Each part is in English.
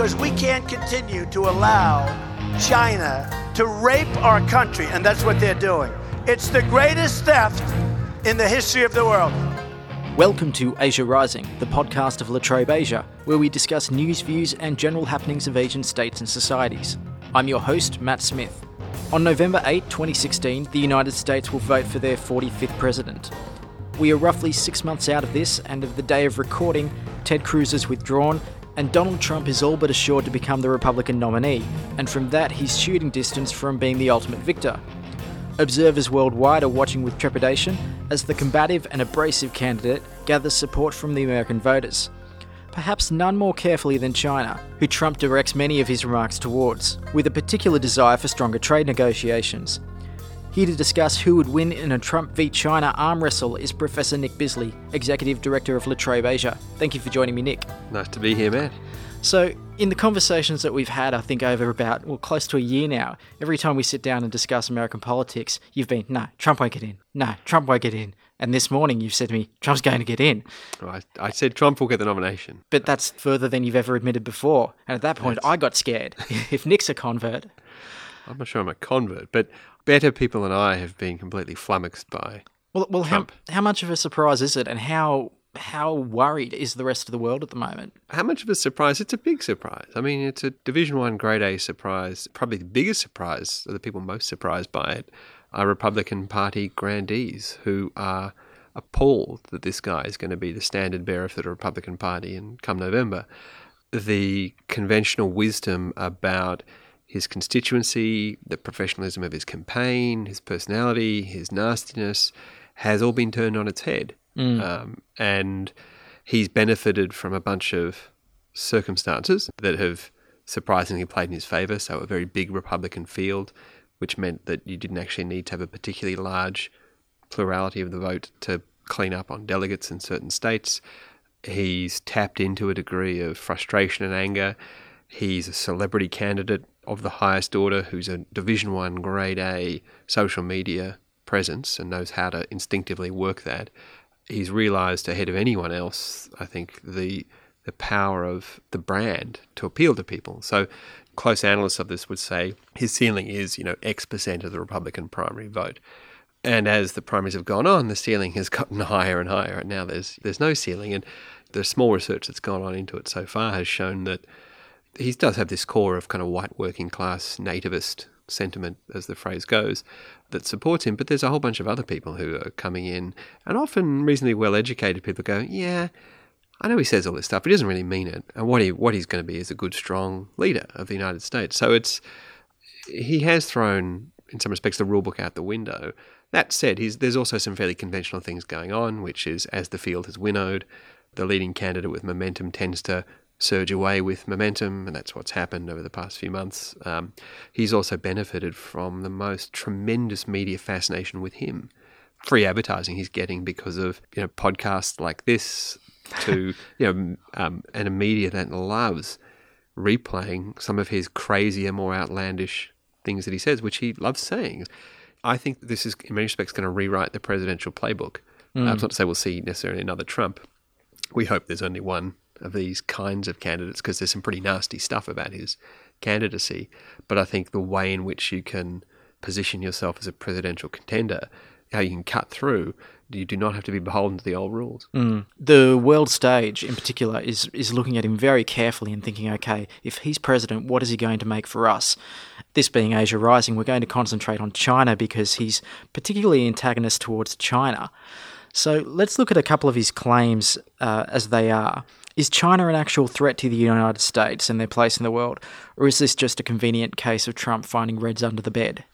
because we can't continue to allow China to rape our country, and that's what they're doing. It's the greatest theft in the history of the world. Welcome to Asia Rising, the podcast of La Trobe Asia, where we discuss news, views, and general happenings of Asian states and societies. I'm your host, Matt Smith. On November 8, 2016, the United States will vote for their 45th president. We are roughly six months out of this, and of the day of recording, Ted Cruz is withdrawn, and Donald Trump is all but assured to become the Republican nominee, and from that, he's shooting distance from being the ultimate victor. Observers worldwide are watching with trepidation as the combative and abrasive candidate gathers support from the American voters. Perhaps none more carefully than China, who Trump directs many of his remarks towards, with a particular desire for stronger trade negotiations. Here to discuss who would win in a Trump v China arm wrestle is Professor Nick Bisley, Executive Director of La Trobe Asia. Thank you for joining me, Nick. Nice to be here, Matt. So, in the conversations that we've had, I think over about, well, close to a year now, every time we sit down and discuss American politics, you've been, no, Trump won't get in. No, Trump won't get in. And this morning you've said to me, Trump's going to get in. I, I said Trump will get the nomination. But that's further than you've ever admitted before. And at that point, I got scared. if Nick's a convert. I'm not sure I'm a convert, but better people than I have been completely flummoxed by. Well, well, how, Trump. how much of a surprise is it, and how how worried is the rest of the world at the moment? How much of a surprise? It's a big surprise. I mean, it's a Division One Grade A surprise. Probably the biggest surprise, or the people most surprised by it, are Republican Party grandees who are appalled that this guy is going to be the standard bearer for the Republican Party in come November. The conventional wisdom about his constituency, the professionalism of his campaign, his personality, his nastiness, has all been turned on its head. Um, and he's benefited from a bunch of circumstances that have surprisingly played in his favour. So, a very big Republican field, which meant that you didn't actually need to have a particularly large plurality of the vote to clean up on delegates in certain states. He's tapped into a degree of frustration and anger. He's a celebrity candidate of the highest order who's a Division One Grade A social media presence and knows how to instinctively work that. He's realised ahead of anyone else, I think, the the power of the brand to appeal to people. So close analysts of this would say his ceiling is, you know, X percent of the Republican primary vote. And as the primaries have gone on, the ceiling has gotten higher and higher. And now there's there's no ceiling. And the small research that's gone on into it so far has shown that he does have this core of kind of white working class nativist sentiment, as the phrase goes, that supports him. But there's a whole bunch of other people who are coming in, and often reasonably well educated people go, yeah. I know he says all this stuff, but he doesn't really mean it. And what he what he's going to be is a good, strong leader of the United States. So it's he has thrown, in some respects, the rule book out the window. That said, there's also some fairly conventional things going on, which is as the field has winnowed, the leading candidate with momentum tends to surge away with momentum, and that's what's happened over the past few months. Um, he's also benefited from the most tremendous media fascination with him. Free advertising he's getting because of you know podcasts like this, to you know, um, and a media that loves replaying some of his crazier, more outlandish things that he says, which he loves saying. I think this is, in many respects, going to rewrite the presidential playbook. Uh, it's not to say we'll see necessarily another Trump. We hope there's only one of these kinds of candidates because there's some pretty nasty stuff about his candidacy. But I think the way in which you can position yourself as a presidential contender, how you can cut through, you do not have to be beholden to the old rules. The world stage, in particular, is is looking at him very carefully and thinking, okay, if he's president, what is he going to make for us? This being Asia Rising, we're going to concentrate on China because he's particularly antagonist towards China. So let's look at a couple of his claims uh, as they are. Is China an actual threat to the United States and their place in the world, or is this just a convenient case of Trump finding reds under the bed?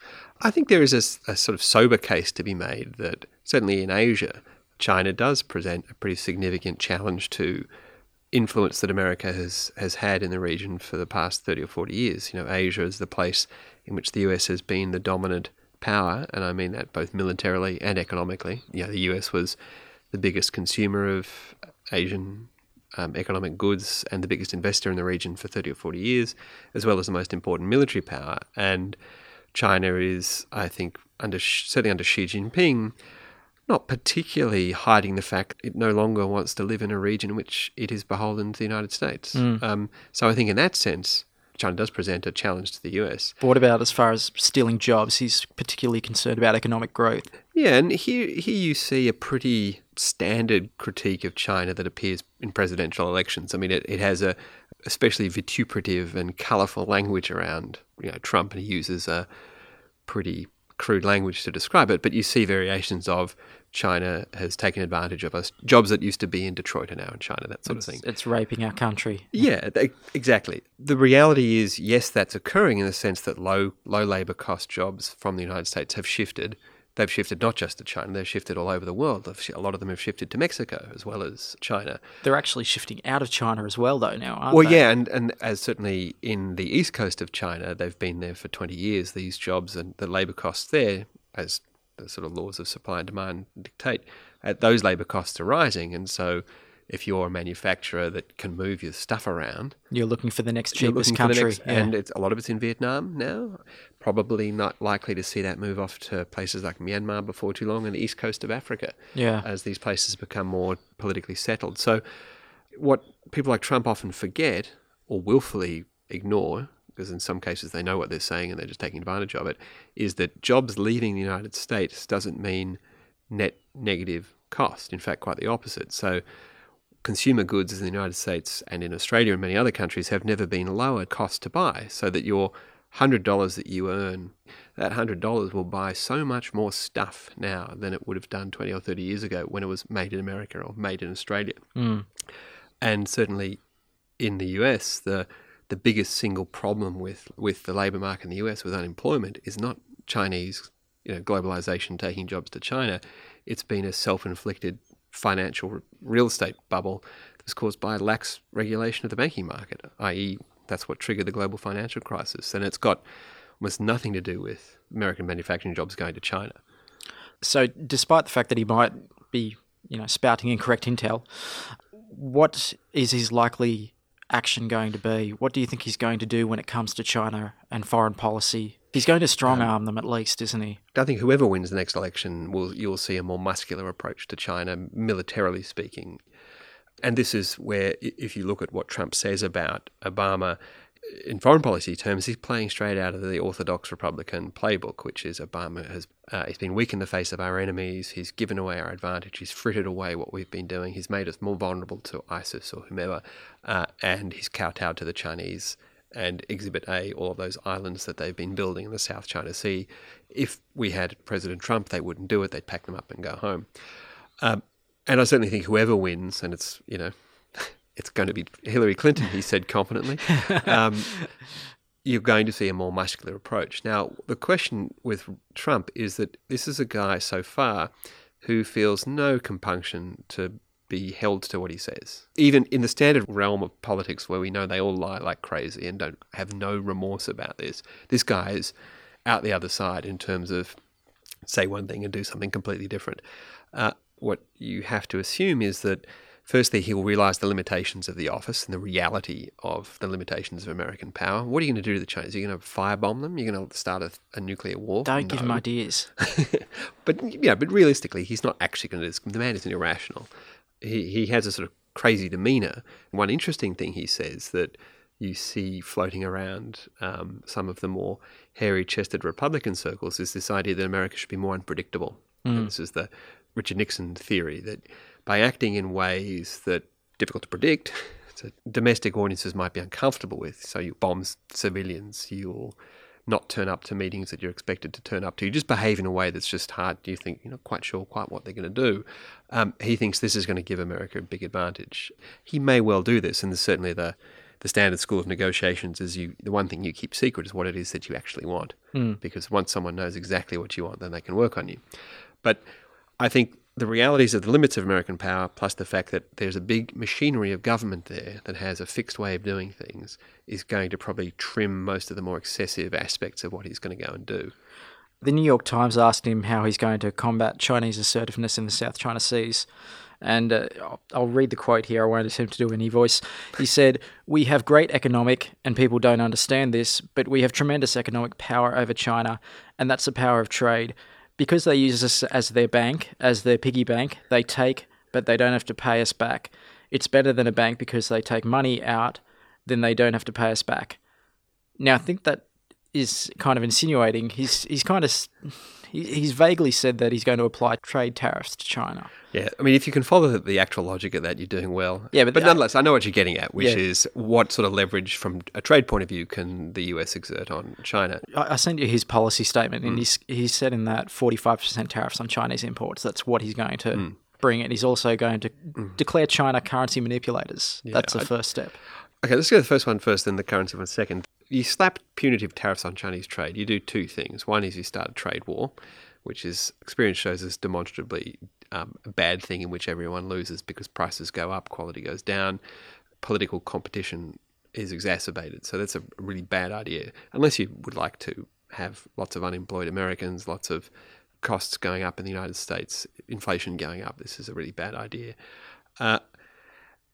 I think there is a sort of sober case to be made that certainly in Asia, China does present a pretty significant challenge to influence that America has, has had in the region for the past 30 or 40 years. You know, Asia is the place in which the US has been the dominant power, and I mean that both militarily and economically. You know, the US was the biggest consumer of Asian um, economic goods and the biggest investor in the region for 30 or 40 years, as well as the most important military power. And China is, I think, under certainly under Xi Jinping, not particularly hiding the fact it no longer wants to live in a region in which it is beholden to the United States. Um, so I think in that sense, China does present a challenge to the US. But what about as far as stealing jobs? He's particularly concerned about economic growth. Yeah, and here here you see a pretty standard critique of China that appears in presidential elections. I mean, it, it has a especially vituperative and colourful language around you know Trump, and he uses a pretty crude language to describe it. But you see variations of China has taken advantage of us. Jobs that used to be in Detroit are now in China, that sort It's, of thing. it's raping our country. Yeah, th- exactly. The reality is, yes, that's occurring in the sense that low low labour cost jobs from the United States have shifted. They've shifted not just to China; they've shifted all over the world. A lot of them have shifted to Mexico as well as China. They're actually shifting out of China as well, though, now, aren't Well, they? yeah, and, and as certainly in the east coast of China, they've been there for 20 years, these jobs and the labour costs there, as the sort of laws of supply and demand dictate, uh, those labour costs are rising. And so if you're a manufacturer that can move your stuff around, You're looking for the next cheapest looking for the country. next- yeah. and it's, a lot of it's in Vietnam now. Probably not likely to see that move off to places like Myanmar before too long, and the east coast of Africa Yeah. as these places become more politically settled. So, what people like Trump often forget or willfully ignore, because in some cases they know what they're saying and they're just taking advantage of it, is that jobs leaving the United States doesn't mean net negative cost. In fact, quite the opposite. So, consumer goods in the United States and in Australia and many other countries have never been lower cost to buy, so that your hundred dollars that you earn, that hundred dollars will buy so much more stuff now than it would have done twenty or thirty years ago when it was made in America or made in Australia. Mm. And certainly in the US, the the biggest single problem with, with the labour market in the US with unemployment is not Chinese, you know, globalization taking jobs to China. It's been a self-inflicted financial real estate bubble that was caused by lax regulation of the banking market, i.e., that's what triggered the global financial crisis. And it's got almost nothing to do with American manufacturing jobs going to China. So, despite the fact that he might be, you know, spouting incorrect intel, what is his likely action going to be? What do you think he's going to do when it comes to China and foreign policy? He's going to strong arm them at least, isn't he? I think whoever wins the next election will you'll see a more muscular approach to China, militarily speaking. And this is where, if you look at what Trump says about Obama, in foreign policy terms, he's playing straight out of the orthodox Republican playbook, which is Obama has uh, he's been weak in the face of our enemies, he's given away our advantage, he's frittered away what we've been doing, he's made us more vulnerable to ISIS or whomever, uh, and he's kowtowed to the Chinese and Exhibit A, all of those islands that they've been building in the South China Sea. If we had President Trump, they wouldn't do it. They'd pack them up and go home. Um, and I certainly think whoever wins, and it's you know, it's going to be Hillary Clinton, he said confidently. Um, you're going to see a more muscular approach. Now, the question with Trump is that this is a guy so far who feels no compunction to be held to what he says. Even in the standard realm of politics where we know they all lie like crazy and don't have no remorse about this, this guy is out the other side in terms of say one thing and do something completely different. Uh, what you have to assume is that firstly he will realise the limitations of the office and the reality of the limitations of American power. What are you going to do to the Chinese? Are you going to firebomb them? You're going to start a, a nuclear war? Don't give him ideas. but yeah, but realistically, he's not actually going to. do this. The man isn't irrational. He he has a sort of crazy demeanor. One interesting thing he says that you see floating around um, some of the more hairy-chested Republican circles is this idea that America should be more unpredictable. And this is the Richard Nixon theory that by acting in ways that difficult to predict, so domestic audiences might be uncomfortable with. So you bomb civilians, you'll not turn up to meetings that you're expected to turn up to. You just behave in a way that's just hard. You think you're not quite sure quite what they're going to do. Um, he thinks this is going to give America a big advantage. He may well do this, and there's certainly the the standard school of negotiations is you the one thing you keep secret is what it is that you actually want, because once someone knows exactly what you want, then they can work on you. But I think the realities of the limits of American power, plus the fact that there's a big machinery of government there that has a fixed way of doing things, is going to probably trim most of the more excessive aspects of what he's going to go and do. The New York Times asked him how he's going to combat Chinese assertiveness in the South China Seas. And uh, I'll- read the quote here. I won't attempt to do any voice. He said, We have great economic, and people don't understand this, but we have tremendous economic power over China, and that's the power of trade. Because they use us as their bank, as their piggy bank, they take, but they don't have to pay us back. It's better than a bank because they take money out, then they don't have to pay us back. Now, I think that is kind of insinuating he's he's kind of he's vaguely said that he's going to apply trade tariffs to China. Yeah, I mean, if you can follow the, the actual logic of that, you're doing well. Yeah, but, but I- nonetheless, I know what you're getting at, which Yeah. is what sort of leverage from a trade point of view can the US exert on China? I I sent you his policy statement, and mm. he's he said in that forty five percent tariffs on Chinese imports. That's what he's going to mm. bring, and he's also going to mm. declare China currency manipulators. That's the I- first step. Okay, let's go to the first one first, then the currency one second. You slap punitive tariffs on Chinese trade. You do two things. One is you start a trade war, which is experience shows is demonstrably um, a bad thing in which everyone loses because prices go up, quality goes down, political competition is exacerbated. So that's a really bad idea, unless you would like to have lots of unemployed Americans, lots of costs going up in the United States, inflation going up. This is a really bad idea. Uh,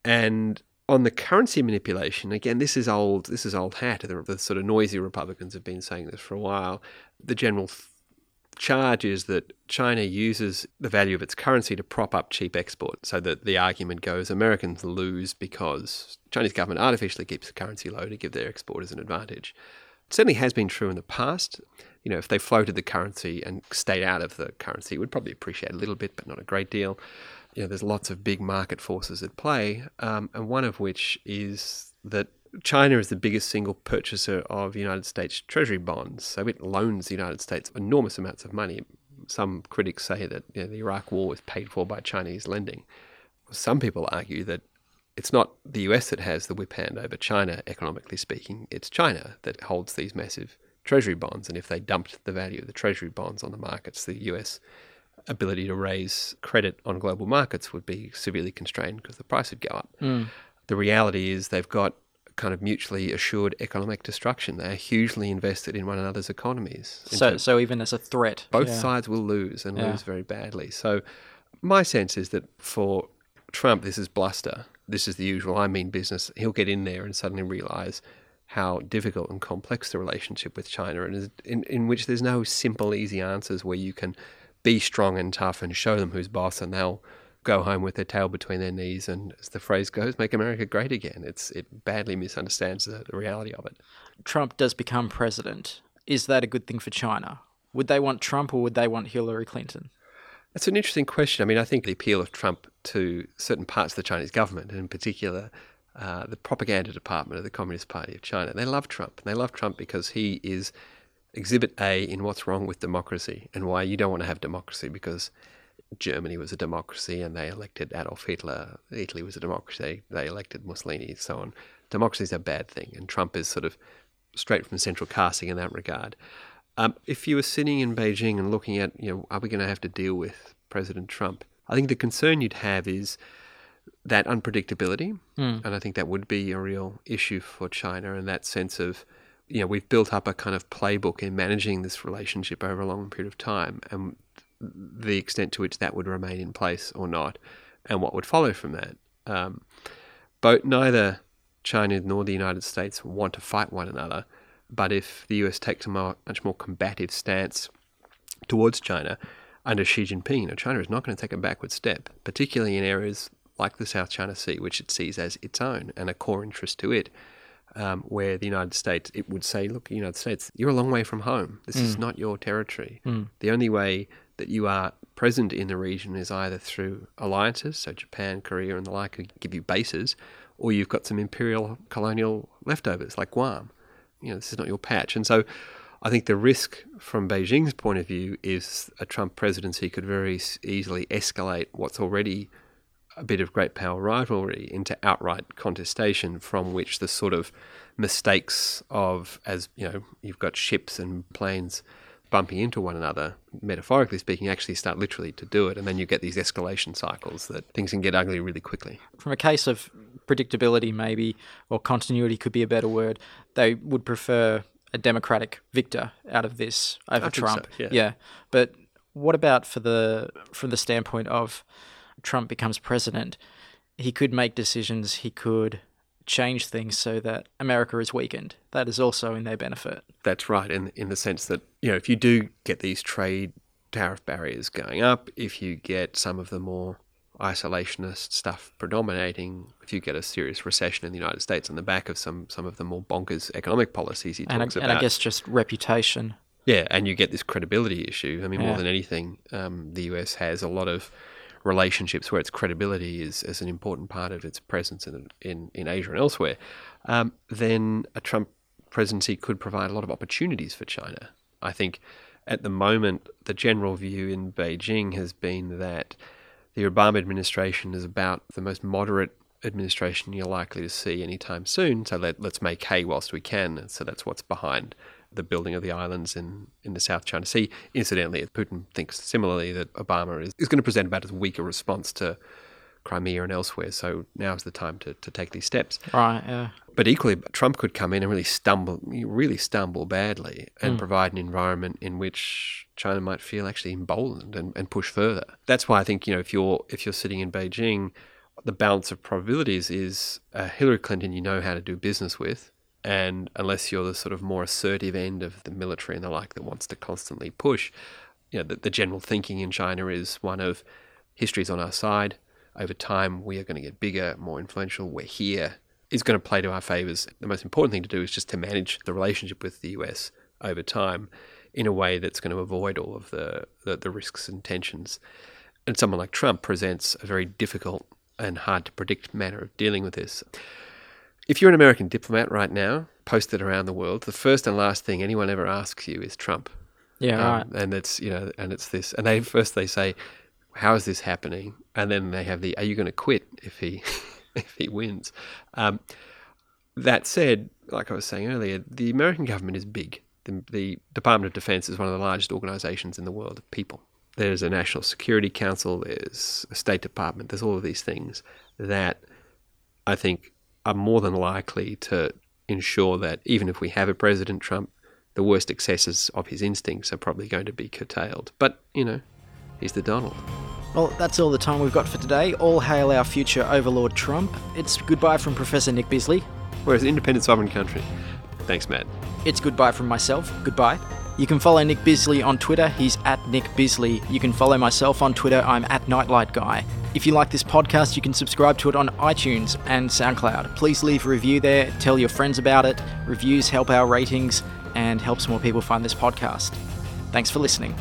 and on the currency manipulation, again, this is old. This is old hat. The, the sort of noisy Republicans have been saying this for a while. The general th- charge is that China uses the value of its currency to prop up cheap export. So that the argument goes, Americans lose because Chinese government artificially keeps the currency low to give their exporters an advantage. It certainly has been true in the past. You know, if they floated the currency and stayed out of the currency, it would probably appreciate a little bit, but not a great deal you know, there's lots of big market forces at play, um, and one of which is that China is the biggest single purchaser of United States Treasury bonds. So it loans the United States enormous amounts of money. Some critics say that you know, the Iraq War was paid for by Chinese lending. Some people argue that it's not the US that has the whip hand over China, economically speaking. It's China that holds these massive treasury bonds, and if they dumped the value of the treasury bonds on the markets, the US ability to raise credit on global markets would be severely constrained because the price would go up. Hmm. The reality is they've got kind of mutually assured economic destruction. They're hugely invested in one another's economies. So so even as a threat, both yeah. sides will lose and Yeah. lose very badly. So, my sense is that for Trump, this is bluster. This is the usual I mean business. He'll get in there and suddenly realize how difficult and complex the relationship with China is, in, in which there's no simple, easy answers where you can be strong and tough and show them who's boss and they'll go home with their tail between their knees and, as the phrase goes, make America great again. It's It badly misunderstands the, the reality of it. Trump does become president. Is that a good thing for China? Would they want Trump or would they want Hillary Clinton? That's an interesting question. I mean, I think the appeal of Trump to certain parts of the Chinese government, and in particular uh, the propaganda department of the Communist Party of China, they love Trump. And they love Trump because he is exhibit A in what's wrong with democracy and why you don't want to have democracy because Germany was a democracy and they elected Adolf Hitler. Italy was a democracy. They elected Mussolini, so on. Democracy is a bad thing, and Trump is sort of straight from central casting in that regard. Um, if you were sitting in Beijing and looking at, you know, are we going to have to deal with President Trump? I think the concern you'd have is that unpredictability, and I think that would be a real issue for China, and that sense of, you know, we've built up a kind of playbook in managing this relationship over a long period of time, and the extent to which that would remain in place or not, and what would follow from that. Um, both neither China nor the United States want to fight one another, but if the US takes a much more combative stance towards China under Xi Jinping, China is not going to take a backward step, particularly in areas like the South China Sea, which it sees as its own and a core interest to it. Um, where the United States, it would say, look, United States, you're a long way from home. This is not your territory. The only way that you are present in the region is either through alliances, so Japan, Korea, and the like, who give you bases, or you've got some imperial colonial leftovers like Guam. You know, this is not your patch. And so I think the risk from Beijing's point of view is a Trump presidency could very easily escalate what's already a bit of great power rivalry into outright contestation from which the sort of mistakes of as you know you've got ships and planes bumping into one another metaphorically speaking actually start literally to do it and then you get these escalation cycles that things can get ugly really quickly From a case of predictability, maybe, or continuity could be a better word, they would prefer a Democratic victor out of this over think so, Trump. yeah. But what about for the from the standpoint of Trump becomes president? He could make decisions. He could change things so that America is weakened. That is also in their benefit. That's right, in in the sense that you know if you do get these trade tariff barriers going up, if you get some of the more isolationist stuff predominating, if you get a serious recession in the United States on the back of some some of the more bonkers economic policies he and I, about. and I guess just reputation. Yeah, and you get this credibility issue. I mean, Yeah. more than anything, um, the US has a lot of relationships where its credibility is, is an important part of its presence in in, in Asia and elsewhere. Um, then a Trump presidency could provide a lot of opportunities for China. I think at the moment, the general view in Beijing has been that the Obama administration is about the most moderate administration you're likely to see anytime soon. So let, let's make hay whilst we can. So that's what's behind the building of the islands in, in the South China Sea. Incidentally, if Putin thinks similarly that Obama is, is going to present about as weak a response to Crimea and elsewhere. So now's the time to, to take these steps. Right, yeah. But equally, Trump could come in and really stumble, really stumble badly, and provide an environment in which China might feel actually emboldened and, and push further. That's why I think you know if you're if you're sitting in Beijing, the balance of probabilities is uh, Hillary Clinton you know how to do business with, and unless you're the sort of more assertive end of the military and the like that wants to constantly push, you know the, the general thinking in China is one of history's on our side. Over time, we are going to get bigger, more influential. We're here is going to play to our favours. The most important thing to do is just to manage the relationship with the US over time in a way that's going to avoid all of the, the, the risks and tensions. And someone like Trump presents a very difficult and hard to predict manner of dealing with this. If you're an American diplomat right now, posted around the world, the first and last thing anyone ever asks you is Trump. Yeah, right. Um, and it's you know, and it's this, and they first they say, "How is this happening?" And then they have the, "Are you going to quit if he if he wins?" Um, that said, like I was saying earlier, the American government is big. The, the Department of Defense is one of the largest organizations in the world of people. There's a National Security Council. There's a State Department. There's all of these things that I think are more than likely to ensure that even if we have a President Trump, the worst excesses of his instincts are probably going to be curtailed. But, you know, he's the Donald. Well, that's all the time we've got for today. All hail our future overlord Trump. It's goodbye from Professor Nick Bisley. We're an independent sovereign country. Thanks, Matt. It's goodbye from myself. Goodbye. You can follow Nick Bisley on Twitter. He's at Nick Bisley. You can follow myself on Twitter. I'm at Nightlight Guy. If you like this podcast, you can subscribe to it on iTunes and SoundCloud. Please leave a review there. Tell your friends about it. Reviews help our ratings and helps more people find this podcast. Thanks for listening.